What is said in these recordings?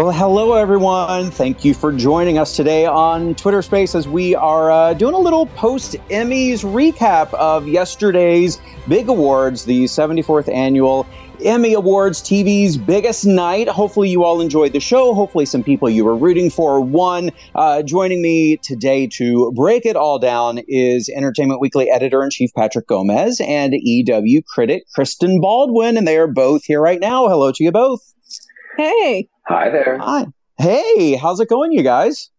Well, hello, everyone. Thank you for joining us today on Twitter Space as we are uh, doing a little post Emmys recap of yesterday's big awards, the 74th annual Emmy Awards, TV's biggest night. Hopefully, you all enjoyed the show. Hopefully, some people you were rooting for won. Uh, joining me today to break it all down is Entertainment Weekly editor in chief Patrick Gomez and EW critic Kristen Baldwin, and they are both here right now. Hello to you both. Hey. Hi there. Hi. Hey, how's it going, you guys?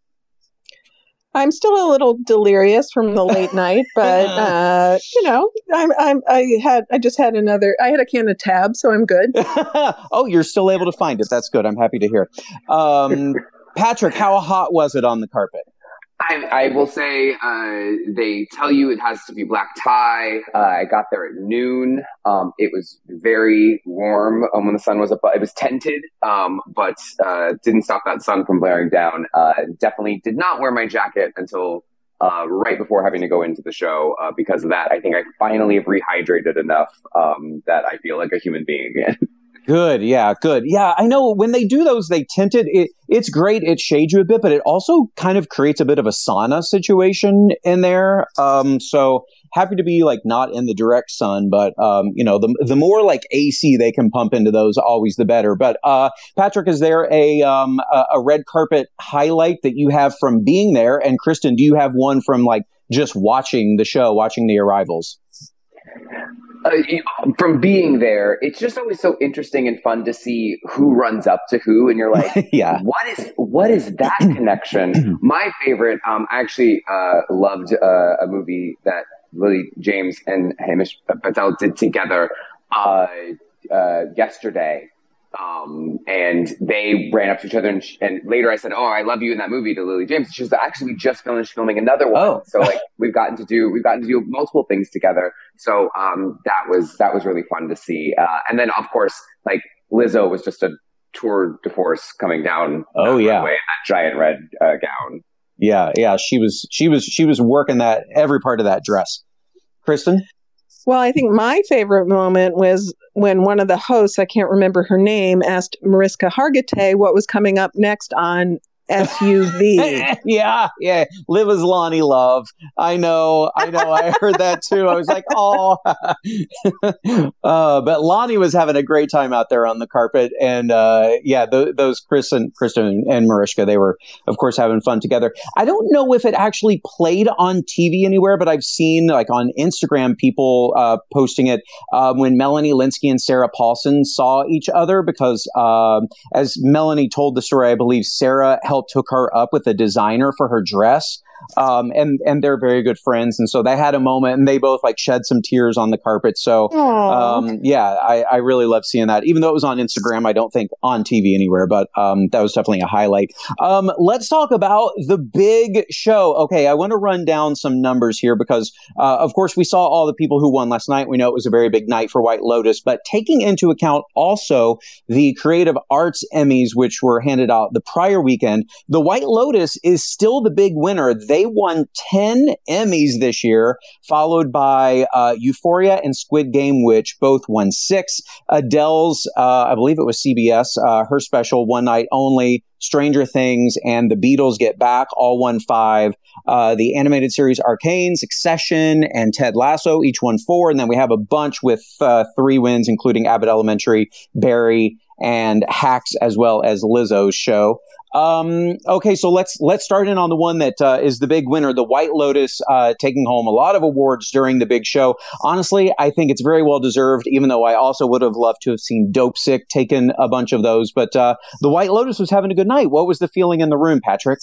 I'm still a little delirious from the late night, but uh, you know, I'm, I'm, I had, I just had another, I had a can of tab, so I'm good. oh, you're still able to find it. That's good. I'm happy to hear. Um, Patrick, how hot was it on the carpet? I, I will say uh, they tell you it has to be black tie. Uh, I got there at noon. Um, it was very warm um, when the sun was up. It was tented, um, but uh, didn't stop that sun from blaring down. Uh, definitely did not wear my jacket until uh, right before having to go into the show. Uh, because of that, I think I finally have rehydrated enough um, that I feel like a human being again. Good. Yeah. Good. Yeah. I know when they do those, they tint it. it. It's great. It shades you a bit, but it also kind of creates a bit of a sauna situation in there. Um, so happy to be like not in the direct sun, but, um, you know, the, the more like AC they can pump into those, always the better. But, uh, Patrick, is there a, um, a, a red carpet highlight that you have from being there? And Kristen, do you have one from like just watching the show, watching the arrivals? Uh, from being there, it's just always so interesting and fun to see who runs up to who, and you're like, yeah, what is what is that connection? My favorite, um, I actually uh, loved uh, a movie that Lily James and Himesh Patel did together uh, uh, yesterday um, and they ran up to each other, and, sh- and, later I said, "Oh, I love you" in that movie to Lily James. She was actually we just finished filming another one, oh. so like we've gotten to do we've gotten to do multiple things together. So um, that was that was really fun to see. Uh, and then of course, like Lizzo was just a tour de force coming down. Oh yeah, in that giant red uh, gown. Yeah, yeah, she was she was she was working that every part of that dress. Kristen. Well, I think my favorite moment was when one of the hosts, I can't remember her name, asked Mariska Hargitay what was coming up next on SUV. yeah, yeah. Live as Loni Love. I know, I know. I heard that too. I was like, oh. uh, but Loni was having a great time out there on the carpet, and uh, yeah, th- those Chris and Kristen and Mariska, they were, of course, having fun together. I don't know if it actually played on TV anywhere, but I've seen like on Instagram people uh, posting it uh, when Melanie Lynskey and Sarah Paulson saw each other because, um, as Melanie told the story, I believe Sarah helped hook her up with a designer for her dress um, and and they're very good friends, and so they had a moment, and they both like shed some tears on the carpet. So, um, yeah, I, I really love seeing that. Even though it was on Instagram, I don't think on TV anywhere, but um, that was definitely a highlight. Um, let's talk about the big show. Okay, I want to run down some numbers here because, uh, of course, we saw all the people who won last night. We know it was a very big night for White Lotus, but taking into account also the Creative Arts Emmys, which were handed out the prior weekend, the White Lotus is still the big winner. They won 10 Emmys this year, followed by uh, Euphoria and Squid Game, which both won six. Adele's, uh, I believe it was CBS, uh, her special One Night Only. Stranger Things and The Beatles Get Back all won five. Uh, the animated series Arcane, Succession, and Ted Lasso each won four. And then we have a bunch with uh, three wins, including Abbott Elementary, Barry, and Hacks, as well as Lizzo's show. Um, okay, so let's let's start in on the one that uh, is the big winner, the White Lotus, uh, taking home a lot of awards during the big show. Honestly, I think it's very well deserved. Even though I also would have loved to have seen Dopesick taken a bunch of those, but uh, the White Lotus was having a good night. What was the feeling in the room, Patrick?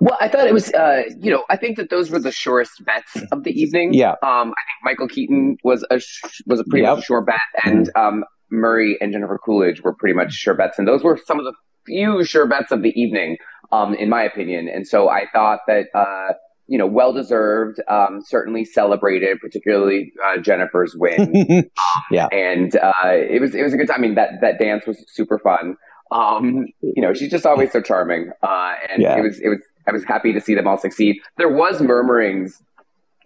Well, I thought it was, uh, you know, I think that those were the surest bets of the evening. Yeah. Um, I think Michael Keaton was a sh- was a pretty Yep. sure bet, and um, Murray and Jennifer Coolidge were pretty much sure bets, and those were some of the few sure bets of the evening, um, in my opinion. And so I thought that, uh, you know, well deserved, um, certainly celebrated, particularly uh, Jennifer's win. Yeah, and uh, it was it was a good time. I mean, that that dance was super fun. Um, you know, she's just always so charming, uh, and Yeah. it was it was. I was happy to see them all succeed. There was murmurings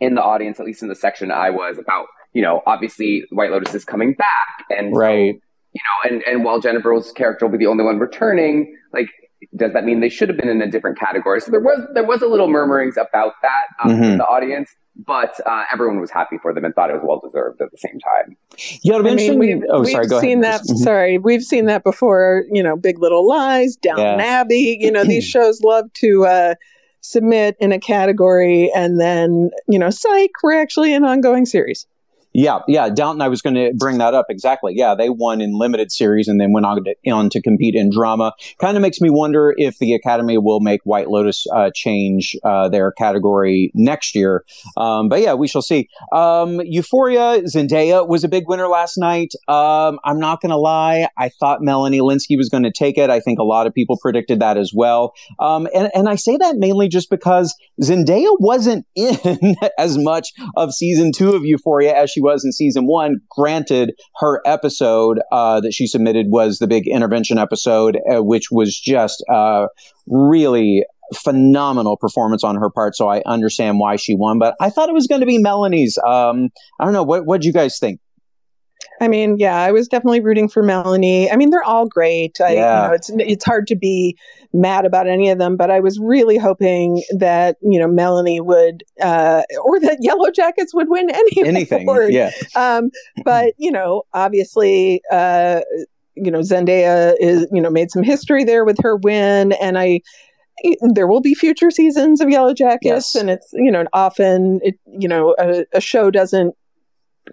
in the audience, at least in the section I was, about you know, obviously White Lotus is coming back, and so, right. you know, and and while Jennifer's character will be the only one returning, like. Does that mean they should have been in a different category? So there was there was a little murmurings about that um, Mhm. in the audience, but uh, everyone was happy for them and thought it was well deserved at the same time. Yeah, it'll be I mean, interesting. we've, oh, we've sorry. Go seen ahead. that. Mhm. Sorry, we've seen that before. You know, Big Little Lies, Downton Yeah. Abbey. You know, these shows love to uh, submit in a category, and then you know, psych, we're actually an ongoing series. Yeah, yeah. Downton, I was going to bring that up exactly. Yeah, they won in limited series and then went on to, on to compete in drama. Kind of makes me wonder if the Academy will make White Lotus uh, change uh, their category next year. Um, but yeah, we shall see. Um, Euphoria, Zendaya was a big winner last night. Um, I'm not going to lie. I thought Melanie Lynskey was going to take it. I think a lot of people predicted that as well. Um, and, and I say that mainly just because Zendaya wasn't in as much of season two of Euphoria as she was in season one. Granted, her episode uh, that she submitted was the big intervention episode, uh, which was just uh, really phenomenal performance on her part. So I understand why she won, but I thought it was going to be Melanie's. Um, I don't know. What what do you guys think? I mean, yeah, I was definitely rooting for Melanie. I mean, they're all great. I, Yeah. you know, it's it's hard to be mad about any of them, but I was really hoping that you know Melanie would, uh, or that Yellow Jackets would win any Anything? award. Yeah. Um, but you know, obviously, uh, you know, Zendaya is you know made some history there with her win, and I. There will be future seasons of Yellow Jackets, Yes. and it's you know often it you know a, a show doesn't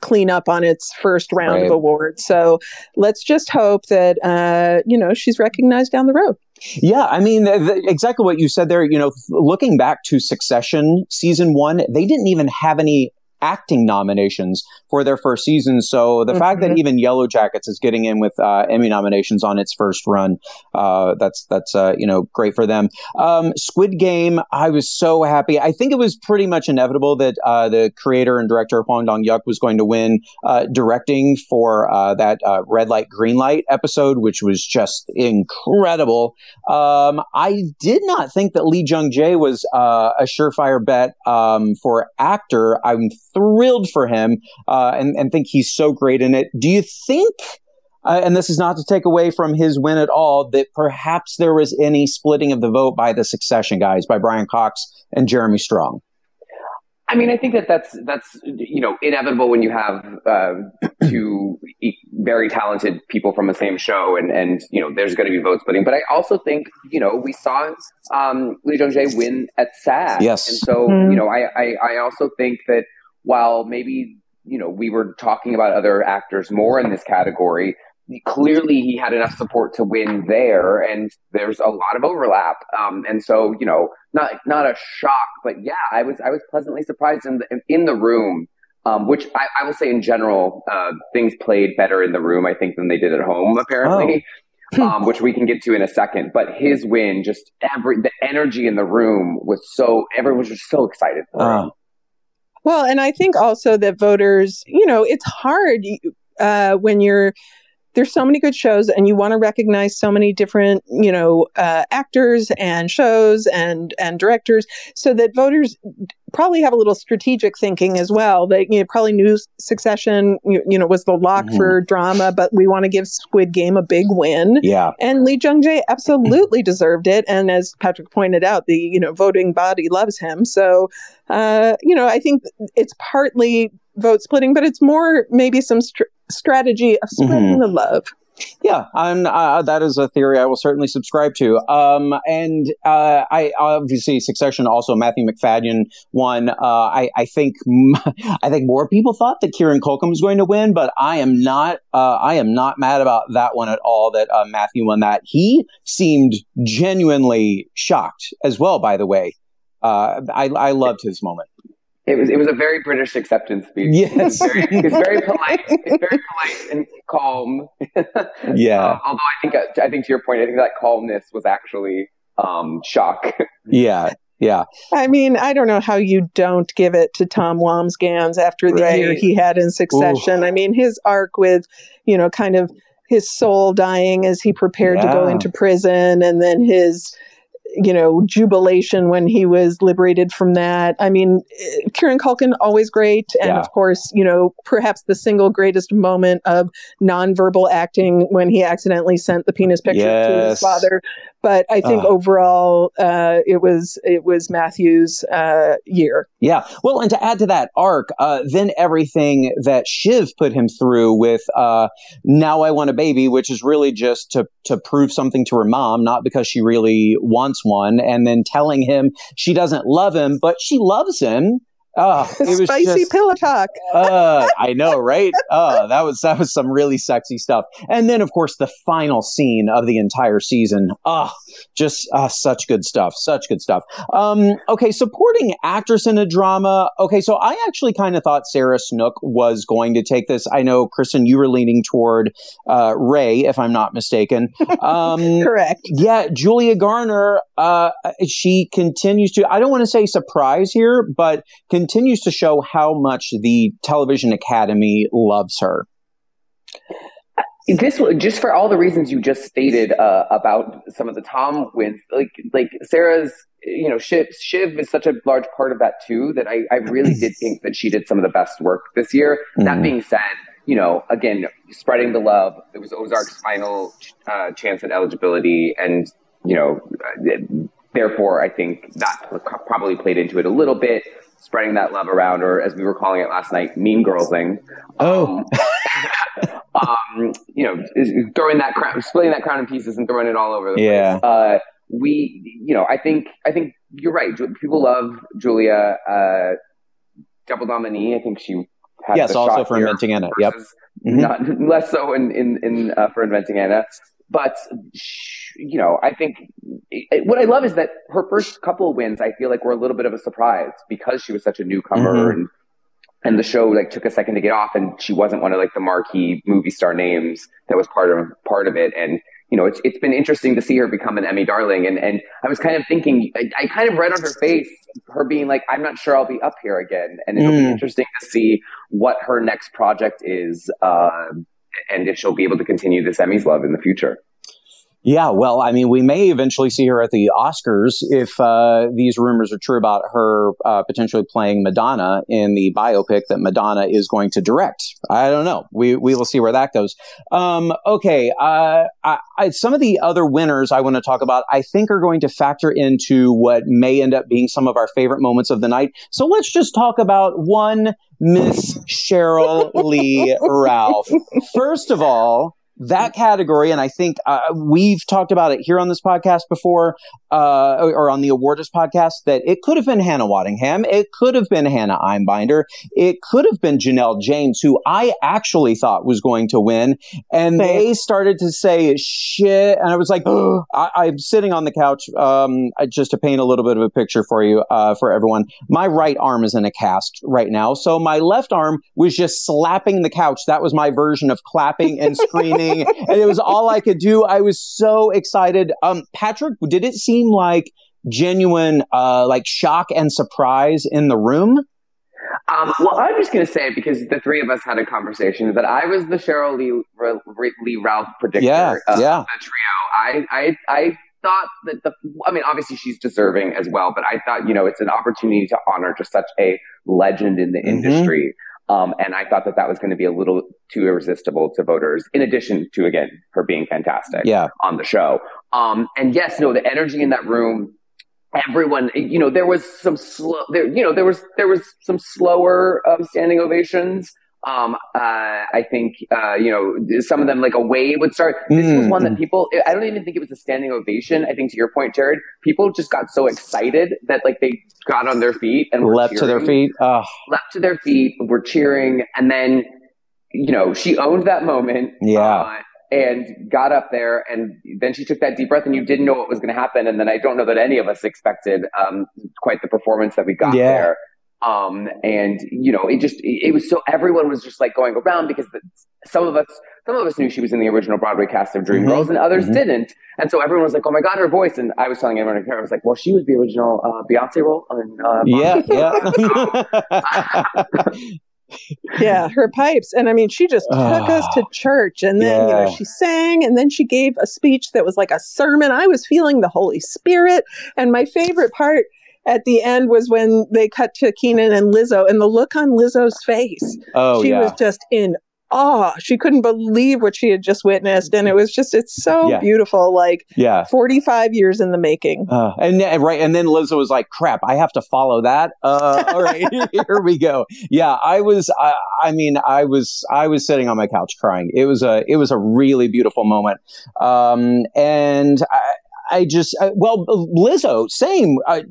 clean up on its first round Right. of awards. So let's just hope that uh, you know she's recognized down the road. Yeah, I mean, th- th- exactly what you said there. You know, looking back to Succession season one, they didn't even have any acting nominations for their first season. So the fact that Mhm. even Yellow Jackets is getting in with uh, Emmy nominations on its first run, uh, that's that's uh, you know great for them. Um, Squid Game, I was so happy. I think it was pretty much inevitable that uh, the creator and director Hwang Dong-hyuk was going to win uh, directing for uh, that uh, Red Light Green Light episode, which was just incredible. Um, I did not think that Lee Jung Jae was uh, a surefire bet um, for actor. I'm thrilled for him uh, and, and think he's so great in it. Do you think, uh, and this is not to take away from his win at all, that perhaps there was any splitting of the vote by the Succession guys, by Brian Cox and Jeremy Strong? I mean, I think that that's that's you know inevitable when you have uh, two e- very talented people from the same show, and and you know there's going to be vote splitting. But I also think you know we saw um, Lee Jung Jae win at SAG, Yes. and so Mhm. you know I, I I also think that while maybe you know we were talking about other actors more in this category. Clearly, he had enough support to win there, and there's a lot of overlap. Um, and so, you know, not not a shock, but yeah, I was I was pleasantly surprised in the in the room. Um, which I, I will say in general, uh, things played better in the room, I think, than they did at home, apparently. um, which we can get to in a second. But his win, just every the energy in the room was so everyone was just so excited for him. Uh, Well, and I think also that voters, you know, it's hard uh, when you're there's so many good shows and you want to recognize so many different you know uh, actors and shows and and directors so that voters probably have a little strategic thinking as well that you know, probably knew succession you, you know was the lock Mhm. for drama but we want to give squid game a big win yeah. and Lee Jung Jae absolutely deserved it. And as Patrick pointed out, the you know voting body loves him. So uh, you know, I think it's partly vote splitting, but it's more maybe some str- strategy of spreading the love. Yeah, uh, that is a theory I will certainly subscribe to. Um, and uh, I obviously Succession also Matthew Macfadyen won. Uh, I, I think I think more people thought that Kieran Culkin was going to win, but I am not. Uh, I am not mad about that one at all. That uh, Matthew won that. He seemed genuinely shocked as well. By the way, uh, I, I loved his moment. It was it was a very British acceptance speech. Yes, it's very, it's very polite. It's very polite and calm. Yeah. Uh, although I think I think to your point, I think that calmness was actually um, shock. Yeah. Yeah. I mean, I don't know how you don't give it to Tom Wambsgans after the Right. year he had in Succession. I mean, his arc with, you know, kind of his soul dying as he prepared to go into prison and then his you know jubilation when he was liberated from that. I mean kieran culkin always great. And Yeah. of course you know perhaps the single greatest moment of nonverbal acting when he accidentally sent the penis picture to his father but i think Ah. overall uh, it was it was matthew's uh, year Yeah. Well, and to add to that arc, uh, then everything that Shiv put him through with uh, "Now I Want a Baby," which is really just to to prove something to her mom, not because she really wants one, and then telling him she doesn't love him, but she loves him. It was spicy just, pillow talk uh, I know, right? Uh, that was that was some really sexy stuff. And then, of course, the final scene of the entire season. Ah, just uh, such good stuff. Such good stuff. Um, okay, supporting actress in a drama. Okay, so I actually kind of thought Sarah Snook was going to take this. I know, Kristen, you were leaning toward uh, Rhea, if I'm not mistaken. Um, correct yeah, Julia Garner, uh, she continues to, I don't want to say surprise here, but continues to show how much the television academy loves her. This just for all the reasons you just stated uh, about some of the Tom wins, like like Sarah's, you know, Shiv, Shiv is such a large part of that too. That I, I really did think that she did some of the best work this year. That Mhm. being said, you know, again, spreading the love. It was Ozark's final uh, chance at eligibility, and you know, uh, therefore, I think that probably played into it a little bit. Spreading that love around, or as we were calling it last night, mean girlsing. Oh. um, you know, throwing that crown, splitting that crown in pieces and throwing it all over the Yeah. place. Uh, we, you know, I think, I think you're right. People love Julia, uh, double nominee. I think she Yes, also for Inventing Anna. Yep. Mhm. Not less so in in, in uh, for inventing Anna, but you know, I think it, what I love is that her first couple of wins, I feel like were a little bit of a surprise because she was such a newcomer Mhm. and and the show like took a second to get off, and she wasn't one of like the marquee movie star names that was part of part of it, and. You know, it's, it's been interesting to see her become an Emmy darling. And, and I was kind of thinking, I, I kind of read on her face, her being like, I'm not sure I'll be up here again. And it'll be Mm. interesting to see what her next project is. Uh, and if she'll be able to continue this Emmys love in the future. Yeah, well, I mean, we may eventually see her at the Oscars if uh, these rumors are true about her uh, potentially playing Madonna in the biopic that Madonna is going to direct. I don't know. We we will see where that goes. Um, okay, uh, I, I, some of the other winners I want to talk about, I think, are going to factor into what may end up being some of our favorite moments of the night. So let's just talk about one Miss Sheryl Lee Ralph. First of all that category, and I think uh, we've talked about it here on this podcast before, uh, or on the Awardist podcast, that it could have been Hannah Waddingham, it could have been Hannah Einbinder, it could have been Janelle James, who I actually thought was going to win, and they started to say shit, and I was like, oh, I, I'm sitting on the couch, um, just to paint a little bit of a picture for you, uh, for everyone. My right arm is in a cast right now, so my left arm was just slapping the couch. That was my version of clapping and screaming and it was all I could do. I was so excited. Um, Patrick, did it seem like genuine, uh, like shock and surprise in the room? Um, well, I'm just going to say because the three of us had a conversation that I was the Sheryl Lee, Lee Ralph predictor Yeah, of yeah. the trio. I, I, I thought that the, I mean, obviously she's deserving as well, but I thought, you know, it's an opportunity to honor just such a legend in the Mhm. industry. Um, and I thought that that was going to be a little too irresistible to voters, in addition to, again, her being fantastic Yeah. on the show. Um, and yes, no, the energy in that room, everyone, you know, there was some slow, there, you know, there was, there was some slower um, standing ovations. Um, uh, I think, uh, you know, some of them like a wave would start. This mm. was one that mm. people, I don't even think it was a standing ovation. I think to your point, Gerrad, people just got so excited that like they got on their feet and leapt cheering, to their feet. Oh. Leapt to their feet, were cheering. And then, you know, she owned that moment. Yeah. Uh, and got up there and then she took that deep breath and you didn't know what was going to happen and then i don't know that any of us expected um, quite the performance that we got yeah. there um, and you know, it just it, it, was so everyone was just like going around because the, some of us some of us knew she was in the original Broadway cast of Dreamgirls, mm-hmm. and others mm-hmm. didn't. And so everyone was like, "Oh my god, her voice!" And I was telling everyone, I was like, "Well, she was the original uh, Beyonce role." On, uh, yeah, yeah. yeah, her pipes. And I mean, she just took us to church and then, yeah. you know, she sang and then she gave a speech that was like a sermon. I was feeling the Holy Spirit. And my favorite part at the end was when they cut to Kenan and Lizzo, and the look on Lizzo's face. Oh, she yeah. was just in awe. She couldn't believe what she had just witnessed, and it was just it's so yeah. beautiful. Like yeah, forty five years in the making. Uh, and right, and then Lizzo was like, "Crap, I have to follow that." Uh, all right, here we go. Yeah, I was. I, I, mean, I was. I was sitting on my couch crying. It was a. It was a really beautiful moment. Um, and I, I just, uh, well, Lizzo, same. Uh,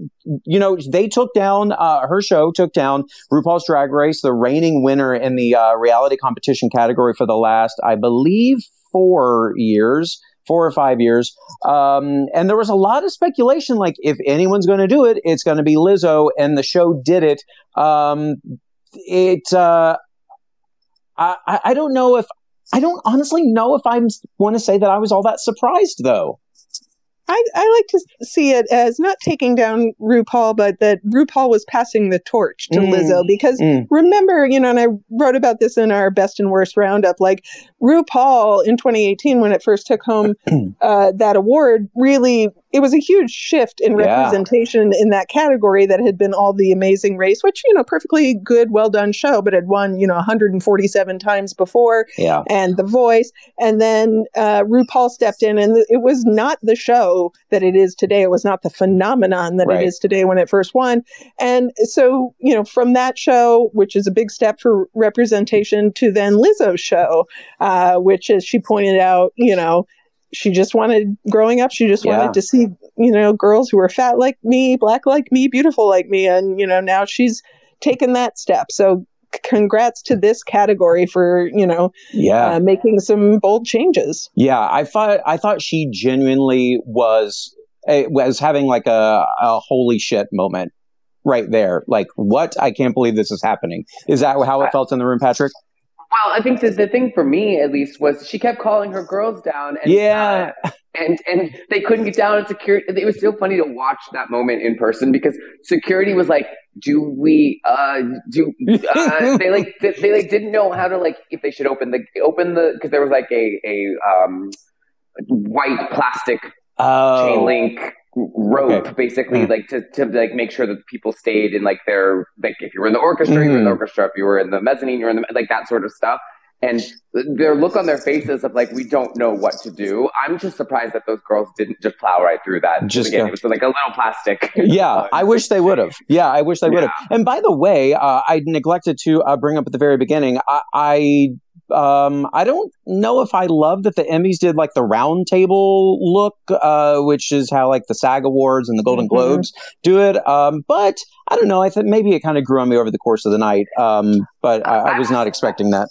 you know, they took down, uh, her show took down RuPaul's Drag Race, the reigning winner in the uh, reality competition category for the last, I believe, four years. Four or five years. Um, and there was a lot of speculation like, if anyone's going to do it, it's going to be Lizzo. And the show did it. Um, it, uh, I, I don't know if, I don't honestly know if I want to say that I was all that surprised though. I, I like to see it as not taking down RuPaul, but that RuPaul was passing the torch to mm. Lizzo. Because mm. remember, you know, and I wrote about this in our best and worst roundup, like RuPaul in 2018, when it first took home uh, that award, really it was a huge shift in representation yeah. in that category that had been all the amazing race which you know perfectly good well done show but had won you know 147 times before yeah. and the voice and then uh, rupaul stepped in and it was not the show that it is today it was not the phenomenon that right. it is today when it first won and so you know from that show which is a big step for representation to then lizzo's show uh, which as she pointed out you know she just wanted growing up she just wanted yeah. to see you know girls who were fat like me black like me beautiful like me and you know now she's taken that step. So congrats to this category for you know yeah. uh, making some bold changes. Yeah i thought i thought she genuinely was uh, was having like a, a holy shit moment right there. Like what? I can't believe this is happening. Is that how it felt in the room patrick well, I think that the thing for me, at least, was she kept calling her girls down. And, yeah. Uh, and and they couldn't get down. And security, it was so funny to watch that moment in person because security was like, "Do we? Uh, do uh, they like? They, they like didn't know how to like if they should open the open the because there was like a a um white plastic oh. chain link rope okay. basically mm. like to, to like make sure that people stayed in like their like if you were in the orchestra mm. you were in the mm. orchestra if you were in the mezzanine you were in the like that sort of stuff and their look on their faces of like we don't know what to do i'm just surprised that those girls didn't just plow right through that just it was like a little plastic yeah i wish they would have yeah i wish they would have and by the way uh, i neglected to uh, bring up at the very beginning I, I um, I don't know if I love that the Emmys did like the round table look, uh, which is how like the SAG Awards and the Golden mm-hmm. Globes do it. Um, but I don't know. I think maybe it kind of grew on me over the course of the night. Um, but I, I was not expecting that.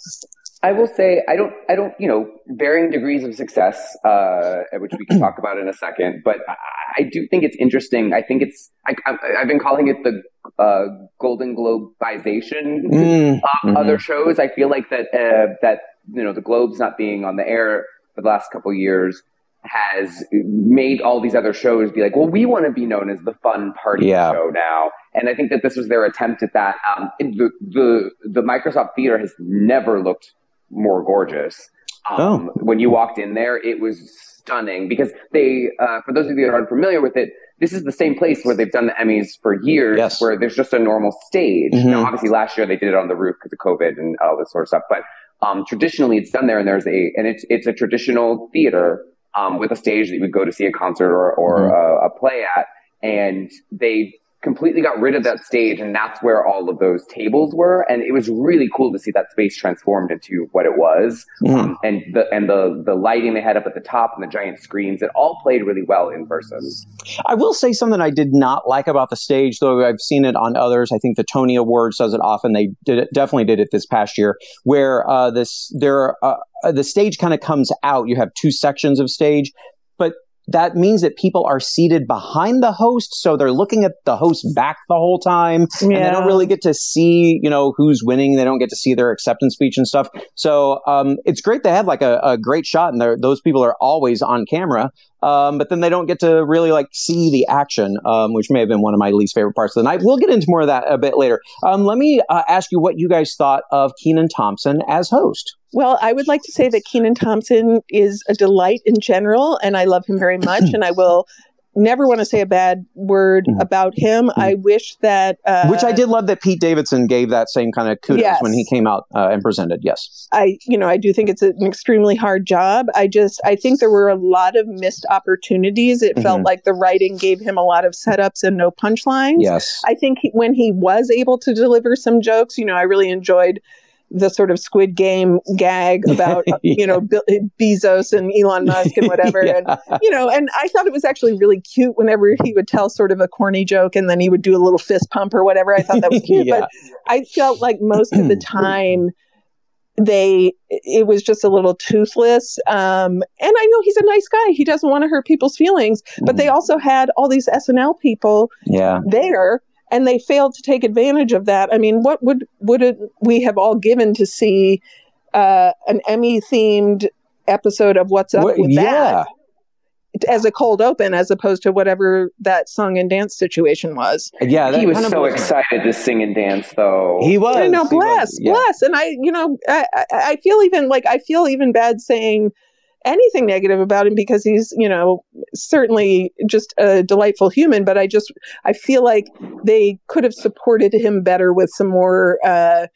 I will say I don't I don't you know varying degrees of success, uh, which we can talk about in a second. But I, I do think it's interesting. I think it's I, have been calling it the uh, Golden Globization mm, of mm-hmm. other shows. I feel like that uh, that you know the Globes not being on the air for the last couple years has made all these other shows be like, well, we want to be known as the fun party yeah. show now. And I think that this was their attempt at that. Um, the, the the Microsoft Theater has never looked more gorgeous. Um, oh. When you walked in there, it was stunning because they, uh, for those of you that aren't familiar with it, this is the same place where they've done the Emmys for years, yes. where there's just a normal stage. Mm-hmm. Now, obviously, last year they did it on the roof because of COVID and all this sort of stuff. But um, traditionally, it's done there, and there's a and it's it's a traditional theater um, with a stage that you would go to see a concert or, or mm-hmm. a, a play at, and they completely got rid of that stage and that's where all of those tables were. And it was really cool to see that space transformed into what it was. Mm. um, and the and the the lighting they had up at the top and the giant screens it all played really well in person. I will say something i did not like about the stage though i've seen it on others. I think the tony awards does it often. They did it definitely did it this past year where uh, this there uh, the stage kind of comes out. You have two sections of stage that means that people are seated behind the host, so they're looking at the host back the whole time, yeah. and they don't really get to see, you know, who's winning. They don't get to see their acceptance speech and stuff. So um, it's great to have like a, a great shot, and those people are always on camera. Um, but then they don't get to really like see the action, um, which may have been one of my least favorite parts of the night. We'll get into more of that a bit later. Um, let me uh, ask you what you guys thought of Kenan Thompson as host. Well, I would like to say that Kenan Thompson is a delight in general, and I love him very much, and I will never want to say a bad word mm-hmm. about him. Mm-hmm. I wish that. Uh, Which I did love that Pete Davidson gave that same kind of kudos yes. when he came out uh, and presented. Yes. I, you know, I do think it's an extremely hard job. I just, I think there were a lot of missed opportunities. It mm-hmm. felt like the writing gave him a lot of setups and no punchlines. Yes. I think he, when he was able to deliver some jokes, you know, I really enjoyed the sort of Squid Game gag about yeah. you know Be- Bezos and Elon Musk and whatever, yeah. and you know, and I thought it was actually really cute whenever he would tell sort of a corny joke and then he would do a little fist pump or whatever. I thought that was cute, yeah. but I felt like most of the time they it was just a little toothless um and i know he's a nice guy he doesn't want to hurt people's feelings but they mm. also had all these snl people yeah there and they failed to take advantage of that. I mean, what would would it, we have all given to see uh, an Emmy themed episode of What's Up what, with yeah. That? As a cold open, as opposed to whatever that song and dance situation was. Yeah, he was so excited to sing and dance, though. He was. I know, bless, was, yeah. bless, and I, you know, I, I feel even like I feel even bad saying anything negative about him because he's, you know, certainly just a delightful human. But I just, I feel like they could have supported him better with some more uh,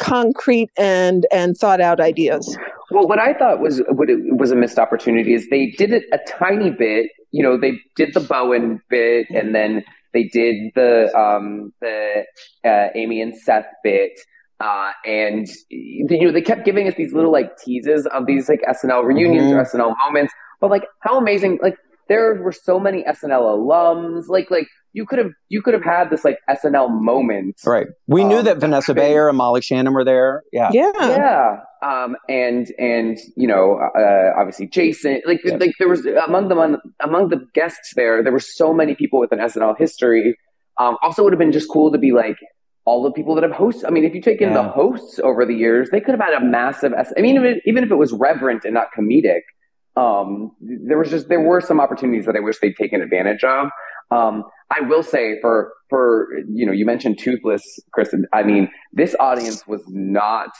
concrete and and thought out ideas. Well, what I thought was what was a missed opportunity is they did it a tiny bit. You know, they did the Bowen bit, and then they did the um, the uh, Amy and Seth bit. Uh, and you know they kept giving us these little like teases of these like SNL reunions mm-hmm. or SNL moments. But like how amazing! Like there were so many SNL alums. Like like you could have you could have had this like SNL moment. Right. We um, knew that Vanessa Bayer and Molly Shannon were there. Yeah. Yeah. Yeah. Um, and and you know uh, obviously Jason like yes. like there was among them among the guests there there were so many people with an SNL history. Um, also would have been just cool to be like all the people that have hosts. I mean, if you take in the hosts over the years, they could have had a massive. I mean, even, even if it was reverent and not comedic, um, there was just there were some opportunities that I wish they'd taken advantage of. Um, I will say for for you know you mentioned toothless, Kristen. I mean, this audience was not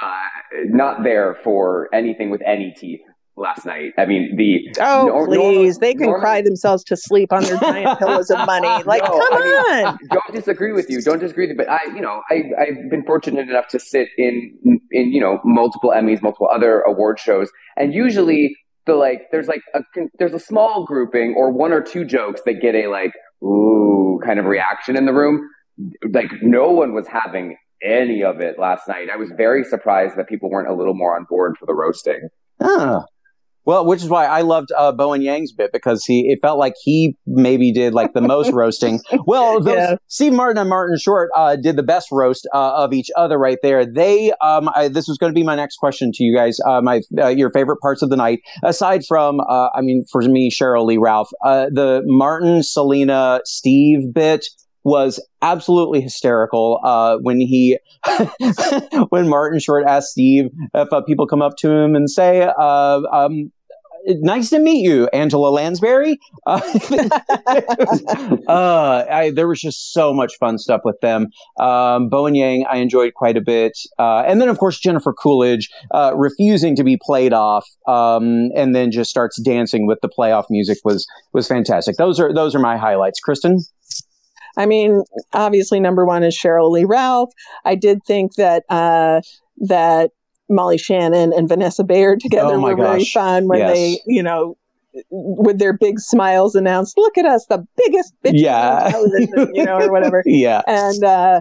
uh, not there for anything with any teeth last night. I mean, the oh nor- please, they can cry themselves to sleep on their giant pillows of money. Like, no, come I on! Mean, don't disagree with you. Don't disagree with you. But I, you know, I I've been fortunate enough to sit in in you know multiple Emmys, multiple other award shows, and usually the like there's like a there's a small grouping or one or two jokes that get a like ooh kind of reaction in the room. Like no one was having any of it last night. I was very surprised that people weren't a little more on board for the roasting. Ah, well, which is why I loved uh, Bowen Yang's bit because he it felt like he maybe did like the most roasting. Well, those, yeah. Steve Martin and Martin Short uh, did the best roast uh, of each other right there. They, um, I, this was going to be my next question to you guys. Uh, my uh, your favorite parts of the night, aside from, uh, I mean, for me, Sheryl Lee Ralph, the Martin, Selena, Steve bit was absolutely hysterical uh, when he when Martin Short asked Steve if uh, people come up to him and say, uh, um, "Nice to meet you, Angela Lansbury." Uh, uh, I, there was just so much fun stuff with them. Um, Bowen Yang, I enjoyed quite a bit, uh, and then of course Jennifer Coolidge refusing to be played off, um, and then just starts dancing with the playoff music was was fantastic. Those are those are my highlights. Kristen. I mean, obviously, number one is Sheryl Lee Ralph. I did think that uh, that Molly Shannon and Vanessa Bayer together oh were gosh. very fun when yes. they, you know, with their big smiles announced, "Look at us, the biggest bitches Yeah. on television," you know, or whatever. yeah. And uh,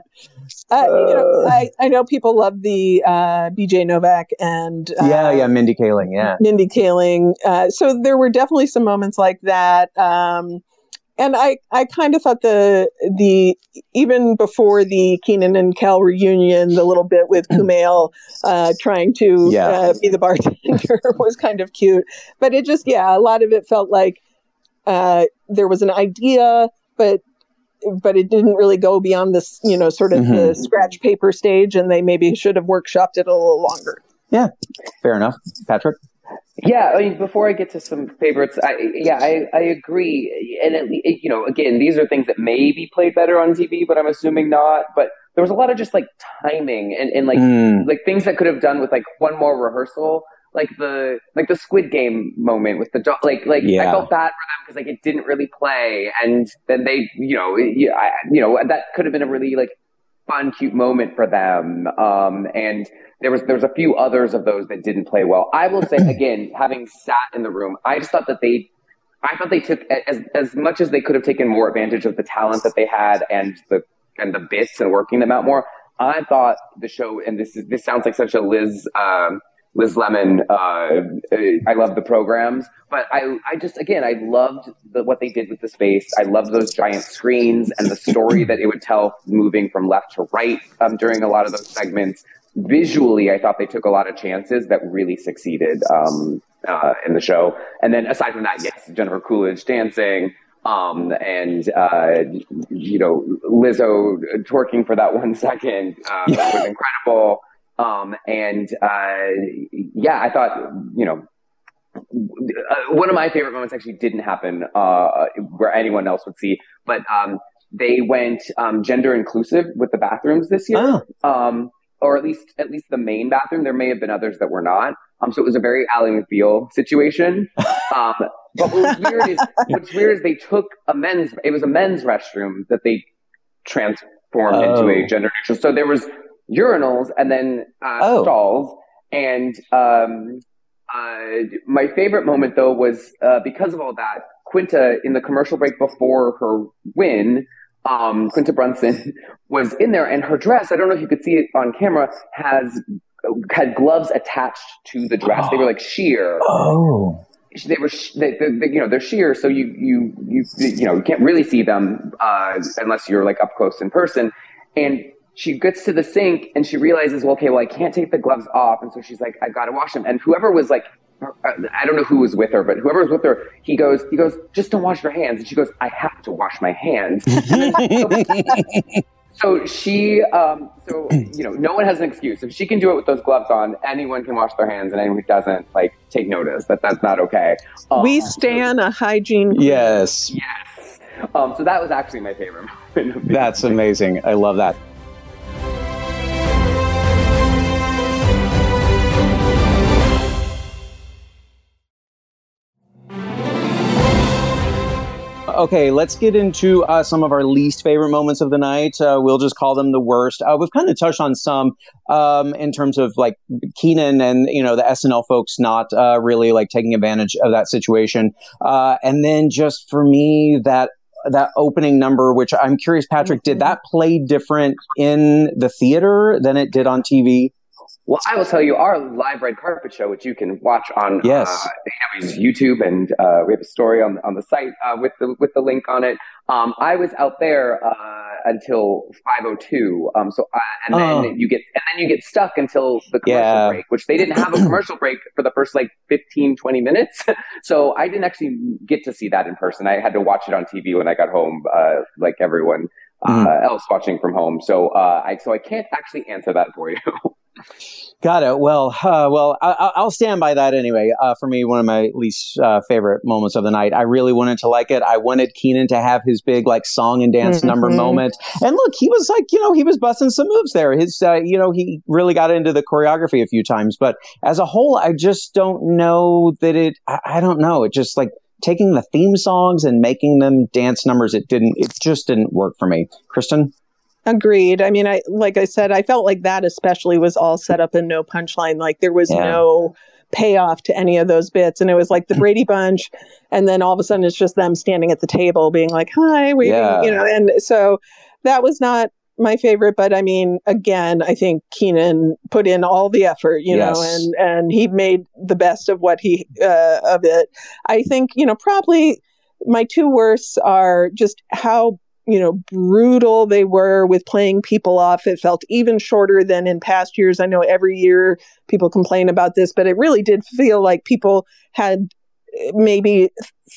uh, you know, I, I know people love the uh, BJ Novak and uh, yeah, yeah, Mindy Kaling, yeah. Mindy Kaling. Uh, so there were definitely some moments like that. Um, and I, I kind of thought the the even before the Kenan and Kel reunion, the little bit with Kumail uh, trying to Yeah. uh, be the bartender was kind of cute. But it just yeah, a lot of it felt like uh, there was an idea, but but it didn't really go beyond this, you know, sort of the scratch paper stage, and they maybe should have workshopped it a little longer. Yeah, fair enough. Patrick? Yeah, I mean, before I get to some favorites, I yeah, I, I agree, and it, it- you know, again, these are things that maybe played better on TV, but I'm assuming not. But there was a lot of just like timing and, and like Mm, like things that could have done with like one more rehearsal, like the like the Squid Game moment with the dog. Like like Yeah. I felt bad for them because like it didn't really play, and then they you know you, I, you know that could have been a really like fun, cute moment for them. Um, and there was there was a few others of those that didn't play well. I will say again, having sat in the room, I just thought that they. I thought they took as as much as they could have taken more advantage of the talent that they had and the and the bits and working them out more. I thought the show, and this is this sounds like such a Liz um, Liz Lemon. Uh, uh, I love the programs, but I I just again I loved the, what they did with the space. I loved those giant screens and the story that it would tell, moving from left to right um, during a lot of those segments. Visually, I thought they took a lot of chances that really succeeded um, uh, in the show. And then aside from that, yes, Jennifer Coolidge dancing. Um, and, uh, you know, Lizzo twerking for that one second, uh, that was incredible. Um, and, uh, yeah, I thought, you know, uh, one of my favorite moments actually didn't happen, uh, where anyone else would see, but, um, they went, um, gender inclusive with the bathrooms this year oh, um, or at least at least the main bathroom. There may have been others that were not. Um, so it was a very Ally McBeal situation. Um, but what was weird is what's weird is they took a men's. It was a men's restroom that they transformed into Oh. a gender neutral. So there was urinals and then uh, Oh. stalls. And um, uh, my favorite moment though was uh, because of all that. Quinta in the commercial break before her win. Um, Quinta Brunson was in there, and her dress—I don't know if you could see it on camera—has had gloves attached to the dress. They were like sheer. oh. They were, they, they, they, you know, they're sheer, so you you you you know you can't really see them uh, unless you're like up close in person. And she gets to the sink and she realizes, well, okay, well, I can't take the gloves off, and so she's like, I gotta wash them. And whoever was like, I don't know who was with her, but whoever was with her, he goes, he goes, just don't wash your hands. And she goes, I have to wash my hands. So she, um, so you know, no one has an excuse. If she can do it with those gloves on, anyone can wash their hands, and anyone who doesn't, like, take notice that that's not okay. Um, we stand a hygiene. Yes. Yes. Um, so that was actually my favorite moment. That's amazing. I love that. Okay, let's get into uh, some of our least favorite moments of the night. Uh, we'll just call them the worst. Uh, we've kind of touched on some um, in terms of like Kenan and you know the SNL folks not uh, really like taking advantage of that situation, uh, and then just for me that that opening number, which I'm curious, Patrick, did that play different in the theater than it did on TV? Well, I will tell you, our live red carpet show, which you can watch on Yes. uh, EW's YouTube, and uh, we have a story on on the site uh, with the with the link on it. Um, I was out there uh, until five oh two. Um, so uh, and then Oh. you get and then you get stuck until the commercial Yeah. break, which they didn't have a commercial break for the first like 15, 20 minutes. so I didn't actually get to see that in person. I had to watch it on TV when I got home, uh, like everyone. Uh, Mhm. else watching from home, so uh, I so I can't actually answer that for you. Got it. Well, uh, well, I, I- I'll stand by that anyway. Uh, for me, one of my least uh, favorite moments of the night. I really wanted to like it. I wanted Kenan to have his big like song and dance number Mhm. moment. And look, he was like, you know, he was busting some moves there. His, uh, you know, he really got into the choreography a few times. But as a whole, I just don't know that it. I, I don't know. It just like taking the theme songs and making them dance numbers. It didn't. It just didn't work for me. Kristen. Agreed. I mean, I like I said, I felt like that especially was all set up in no punchline. Like there was Yeah. no payoff to any of those bits. And it was like the Brady Bunch, and then all of a sudden it's just them standing at the table being like, "Hi," we, Yeah. you know. And so that was not my favorite, but I mean, again, I think Kenan put in all the effort, you know, and and he made the best of what he uh, of it. I think you know probably my two worsts are just how you know brutal they were with playing people off. It felt even shorter than in past years. I know every year people complain about this but it really did feel like people had eh, maybe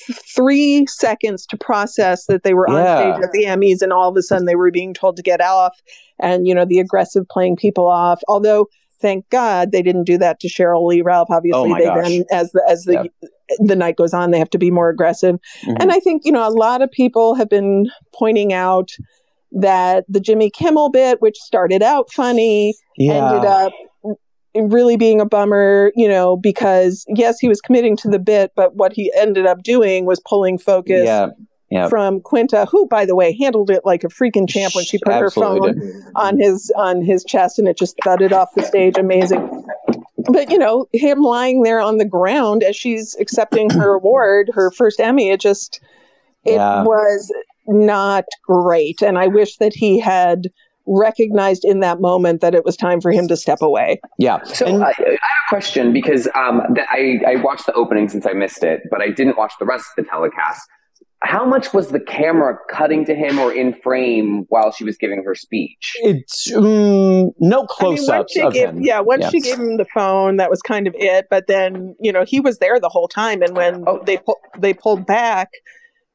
th- three seconds to process that they were on stage at the emmys and all of a sudden they were being told to get off and you know the aggressive playing people off. Although thank god they didn't do that to Sheryl Lee Ralph obviously Oh they gosh. then as the as the Yep. the night goes on they have to be more aggressive Mhm. and I think, you know, a lot of people have been pointing out that the Jimmy Kimmel bit, which started out funny, ended up really being a bummer, you know, because yes, he was committing to the bit, but what he ended up doing was pulling focus yeah, yeah. from Quinta, who, by the way, handled it like a freaking champ when she put her phone did. on his on his chest and it just thudded off the stage amazing but you know him lying there on the ground as she's accepting her award her first emmy it just it Yeah. was not great and i wish that he had recognized in that moment that it was time for him to step away Yeah. So And- I, I have a question because um, that I, I watched the opening since I missed it, but I didn't watch the rest of the telecast. How much was the camera cutting to him or in frame while she was giving her speech? it's mm, no I mean, close once ups she of gave, him. yeah once Yeah. she gave him the phone that was kind of it but then you know he was there the whole time and when Oh. they pu- they pulled back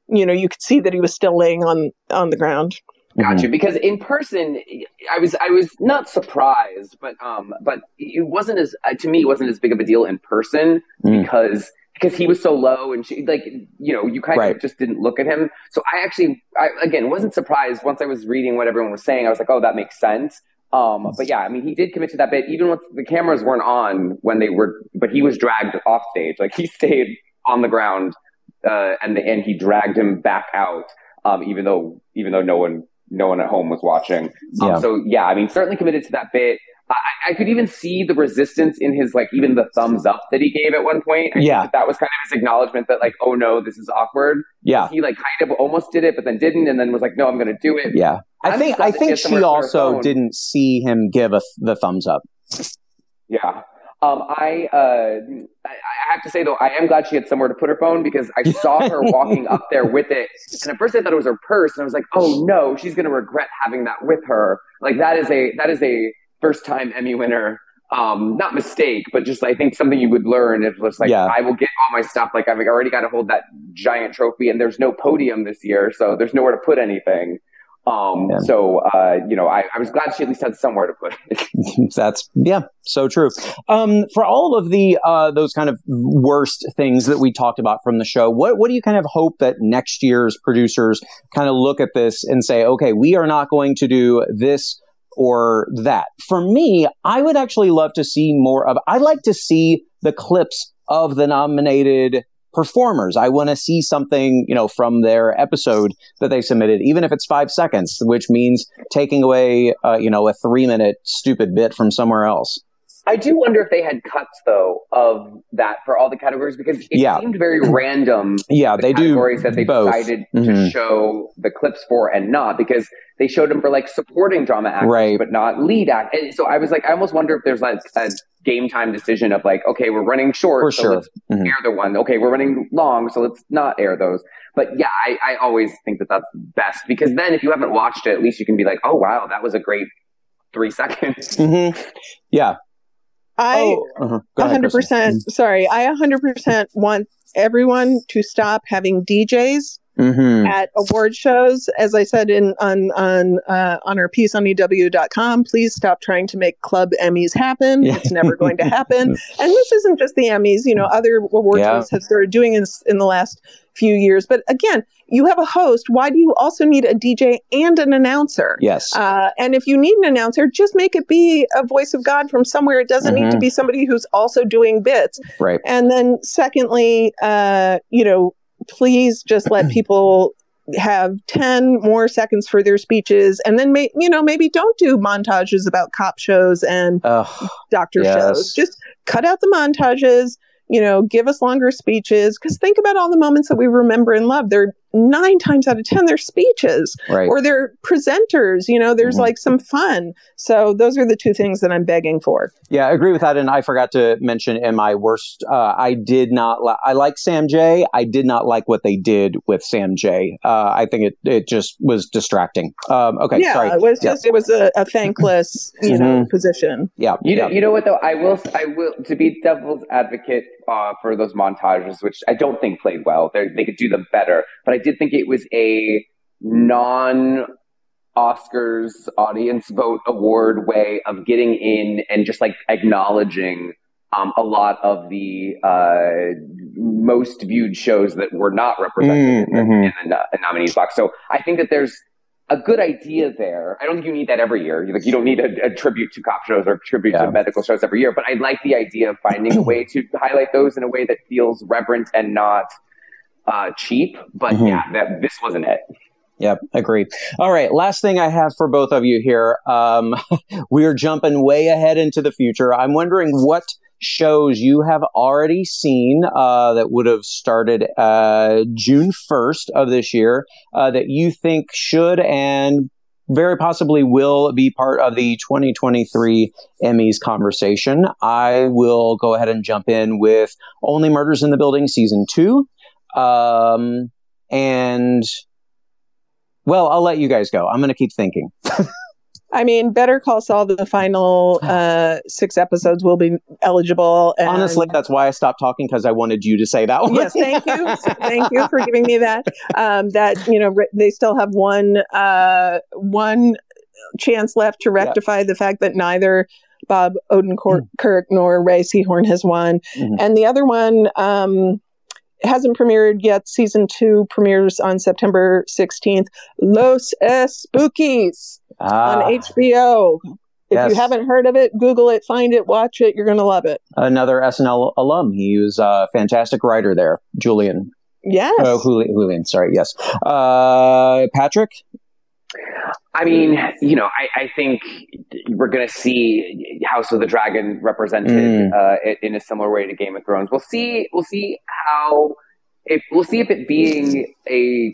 you know you could see that he was still laying on on the ground Mm-hmm. Got you. Because in person, I was I was not surprised, but um, but it wasn't as uh, to me it wasn't as big of a deal in person Mm. because because he was so low and she like you know you kind Right. of just didn't look at him. So I actually I, again wasn't surprised once I was reading what everyone was saying. I was like, oh, that makes sense. Um, but yeah, I mean, he did commit to that bit, even once the cameras weren't on when they were, but he was dragged off stage. Like he stayed on the ground, uh, and the, and he dragged him back out, um, even though even though no one no one at home was watching. Um, Yeah. So yeah, I mean, certainly committed to that bit. I, I could even see the resistance in his like even the thumbs up that he gave at one point. I Yeah. that, that was kind of his acknowledgement that like, oh no, this is awkward. Yeah. He like kind of almost did it, but then didn't, and then was like, no, I'm going to do it. Yeah. I I'm think I she think she to put her also didn't see him give a, the thumbs up. Yeah. Um, I, uh, I I have to say though, I am glad she had somewhere to put her phone because I saw her walking up there with it, and at first I thought it was her purse, and I was like, oh no, she's gonna regret having that with her. Like that is a that is a first time Emmy winner. Um, not mistake, but just I think something you would learn is was like Yeah. I will get all my stuff. Like I've already got to hold that giant trophy, and there's no podium this year, so there's nowhere to put anything. Um, Yeah. so uh, you know, I, I was glad she at least had somewhere to put it. That's yeah, so true. Um, for all of the uh, those kind of worst things that we talked about from the show, what what do you kind of hope that next year's producers kind of look at this and say, okay, we are not going to do this or that. For me, I would actually love to see more of. I like to see the clips of the nominated performers. I want to see something, you know, from their episode that they submitted, even if it's five seconds, which means taking away, uh, you know, a three minute stupid bit from somewhere else. I do wonder if they had cuts though of that for all the categories because it Yeah. seemed very random. Yeah, the they do categories that they both. decided Mhm. to show the clips for and not because they showed them for like supporting drama actors Right. but not lead act. And so I was like, I almost wonder if there's like a game time decision of like, okay, we're running short, For so sure. let's Mhm. air the one. Okay, we're running long, so let's not air those. But yeah, I, I always think that that's best because then if you haven't watched it, at least you can be like, oh wow, that was a great three seconds. hmm Yeah. I oh, uh-huh. Go A ahead, hundred Kristen. percent. Sorry, I hundred percent want everyone to stop having DJs Mhm. at award shows. As I said in on on uh, on our piece on EW.com, please stop trying to make club Emmys happen. Yeah. It's never going to happen. and this isn't just the Emmys. You know, other award Yeah. shows have started doing this in the last few years. But again, you have a host. Why do you also need a DJ and an announcer? Yes. Uh, and if you need an announcer, just make it be a voice of God from somewhere. It doesn't need to Mhm. be somebody who's also doing bits. right. And then, secondly, uh, you know, please just let people have 10 more seconds for their speeches and then may, you know maybe don't do montages about cop shows and doctor yes. shows just cut out the montages you know give us longer speeches because think about all the moments that we remember and love they're nine times out of ten they're speeches right. or they're presenters you know there's Mhm. like some fun so those are the two things that i'm begging for Yeah, I agree with that. And I forgot to mention in my worst, uh, I did not. Li- I like Sam J. I did not like what they did with Sam J. Uh, I think it it just was distracting. Um, okay, yeah sorry. it was Yeah. just it was a, a thankless you know position Yeah, You know, you know what though? I will, I will, to be devil's advocate uh, for those montages, which I don't think played well. They they could do them better, but I did think it was a non Oscars audience vote award way of getting in and just like acknowledging um, a lot of the uh, most viewed shows that were not represented Mm, in, the, in the no- nominees box. So I think that there's a good idea there. I don't think you need that every year. Like you don't need a, a tribute to cop shows or a tribute Yeah. to medical shows every year. But I like the idea of finding a way to highlight those in a way that feels reverent and not uh, cheap. But Mhm. yeah, that this wasn't it. Yep, agree. All right, last thing I have for both of you here. Um, we are jumping way ahead into the future. I'm wondering what shows you have already seen uh, that would have started uh, June 1st of this year uh, that you think should and very possibly will be part of the 2023 Emmys conversation. I will go ahead and jump in with Only Murders in the Building season two. Um, and well, I'll let you guys go. I'm going to keep thinking. I mean, Better Call Saul, the final uh, six episodes will be eligible. And Honestly, that's why I stopped talking because I wanted you to say that one. yes, thank you, thank you for giving me that. Um, that you know, re- they still have one uh, one chance left to rectify the fact that neither Bob Odenkirk Kirk nor Rhea Seehorn has won, Mhm. and the other one. Um, hasn't premiered yet. Season two premieres on September 16th. Los Espookys Ah, on HBO. If Yes. you haven't heard of it, Google it, find it, watch it. You're going to love it. another SNL alum. He was a fantastic writer there, Julian. Yes. Oh, Julian, Julian. Sorry. Yes. Uh, Patrick. I mean, you know, I, I think we're going to see House of the Dragon represented Mm. uh, in a similar way to Game of Thrones. We'll see. We'll see how. If we'll see if it being a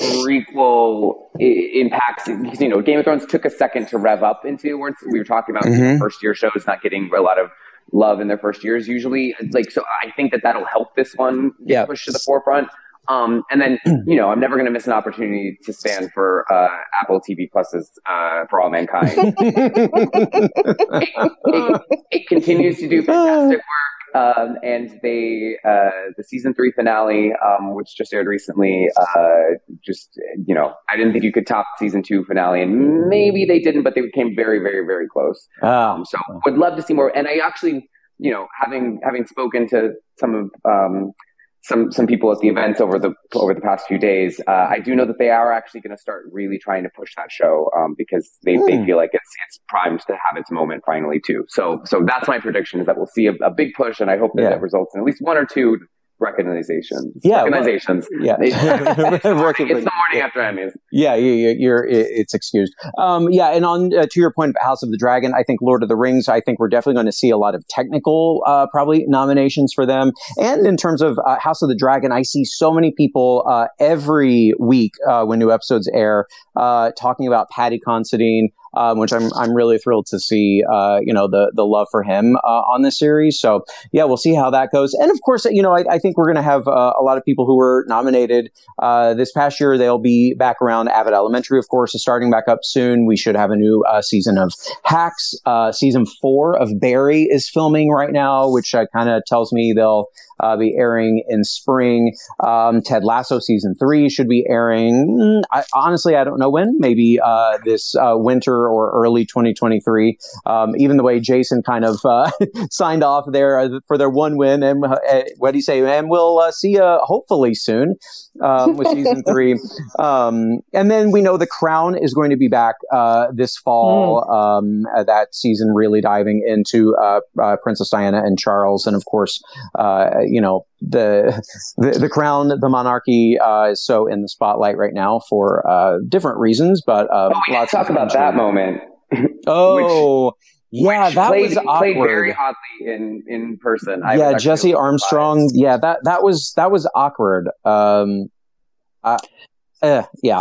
prequel impacts. Because you know, Game of Thrones took a second to rev up into. We were talking about Mhm. first year shows not getting a lot of love in their first years usually. Like, so I think that that'll help this one get Yeah. pushed to the forefront. Um, and then, you know, I'm never going to miss an opportunity to stand for uh, Apple TV Plus's uh, For All Mankind. it, it continues to do fantastic work. Um, and they, uh, the season three finale, um, which just aired recently, uh, just, you know, I didn't think you could top season two finale. And maybe they didn't, but they came very, very, very close. Um, so would love to see more. And I actually, you know, having having spoken to some of um, some some people at the events over the over the past few days, uh, I do know that they are actually going to start really trying to push that show um, because they, Hmm. they feel like it's it's primed to have its moment finally too. So so that's my prediction is that we'll see a, a big push, and I hope that Yeah. that results in at least one or two recognizations. Yeah, well- recognizations. yeah. It's, morning, it's the morning after Emmys. Yeah, you, you- you're, it's excused. Um, yeah, and on uh, to your point about House of the Dragon, I think Lord of the Rings. I think we're definitely going to see a lot of technical, uh, probably nominations for them. And in terms of uh, House of the Dragon, I see so many people uh, every week uh, when new episodes air uh, talking about Paddy Considine. Um, which I'm I'm really thrilled to see. Uh, you know the the love for him uh, on this series. So yeah, we'll see how that goes. And of course, you know I, I think we're going to have uh, a lot of people who were nominated uh, this past year. They'll be back around. Abbott Elementary, of course, is starting back up soon. We should have a new season of Hacks. Season four of Barry is filming right now, which kind of tells me they'll uh, be airing in spring. Um, Ted Lasso season three should be airing. mm, I, honestly, I don't know when. Maybe uh, this uh, winter or early 2023. Um, even the way Jason kind of uh, signed off there uh, for their one win, and uh, what do you say? And we'll uh, see you hopefully soon um, with season three. Um, and then we know The Crown is going to be back uh, this fall. Um, uh, that season really diving into uh, uh, Princess Diana and Charles, and of course, uh, you know, the, the, the crown, the monarchy uh, is so in the spotlight right now for uh, different reasons. But uh, oh, we talk about that moment. oh. Which, yeah, that played, was awkward. Played very hotly in in person. I yeah, Jesse Armstrong. Yeah, that that was that was awkward. Um, uh, uh, yeah.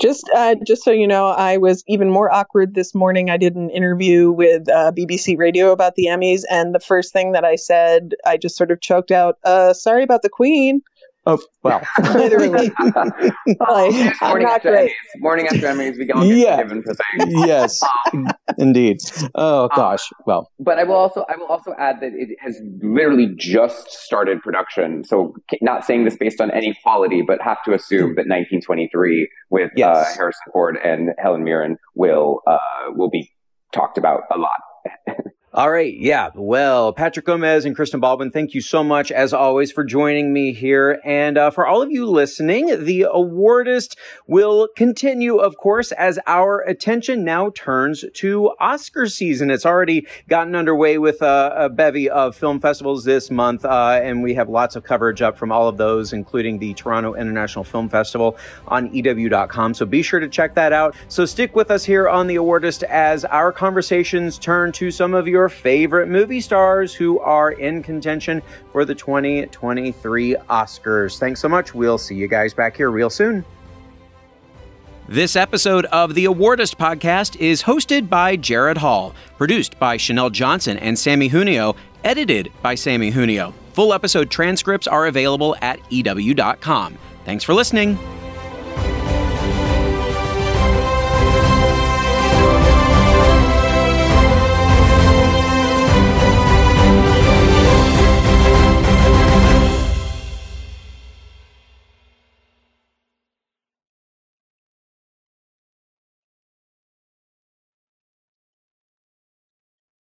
Just uh, just so you know, I was even more awkward this morning. I did an interview with uh, BBC Radio about the Emmys, and the first thing that I said, I just sort of choked out, uh, "Sorry about the Queen." Oh well, literally. like, morning after great. Emmys. Morning after Emmys, we go yeah. given for things. Yes, indeed. Oh um, gosh. Well, but I will also I will also add that it has literally just started production. So not saying this based on any quality, but have to assume that 1923 with uh, yes. uh, Harrison Ford and Helen Mirren will uh, will be talked about a lot. All right. Yeah. Well, Patrick Gomez and Kristen Baldwin, thank you so much, as always, for joining me here. And uh, for all of you listening, the awardist will continue, of course, as our attention now turns to Oscar season. It's already gotten underway with uh, a bevy of film festivals this month, uh, and we have lots of coverage up from all of those, including the Toronto International Film Festival on EW.com. So be sure to check that out. So stick with us here on the awardist as our conversations turn to some of your favorite movie stars who are in contention for the 2023 Oscars. Thanks so much. We'll see you guys back here real soon. This episode of the Awardist podcast is hosted by Gerrad Hall, produced by Chanel Johnson and Sammy Junio, edited by Sammy Junio. Full episode transcripts are available at EW.com. Thanks for listening.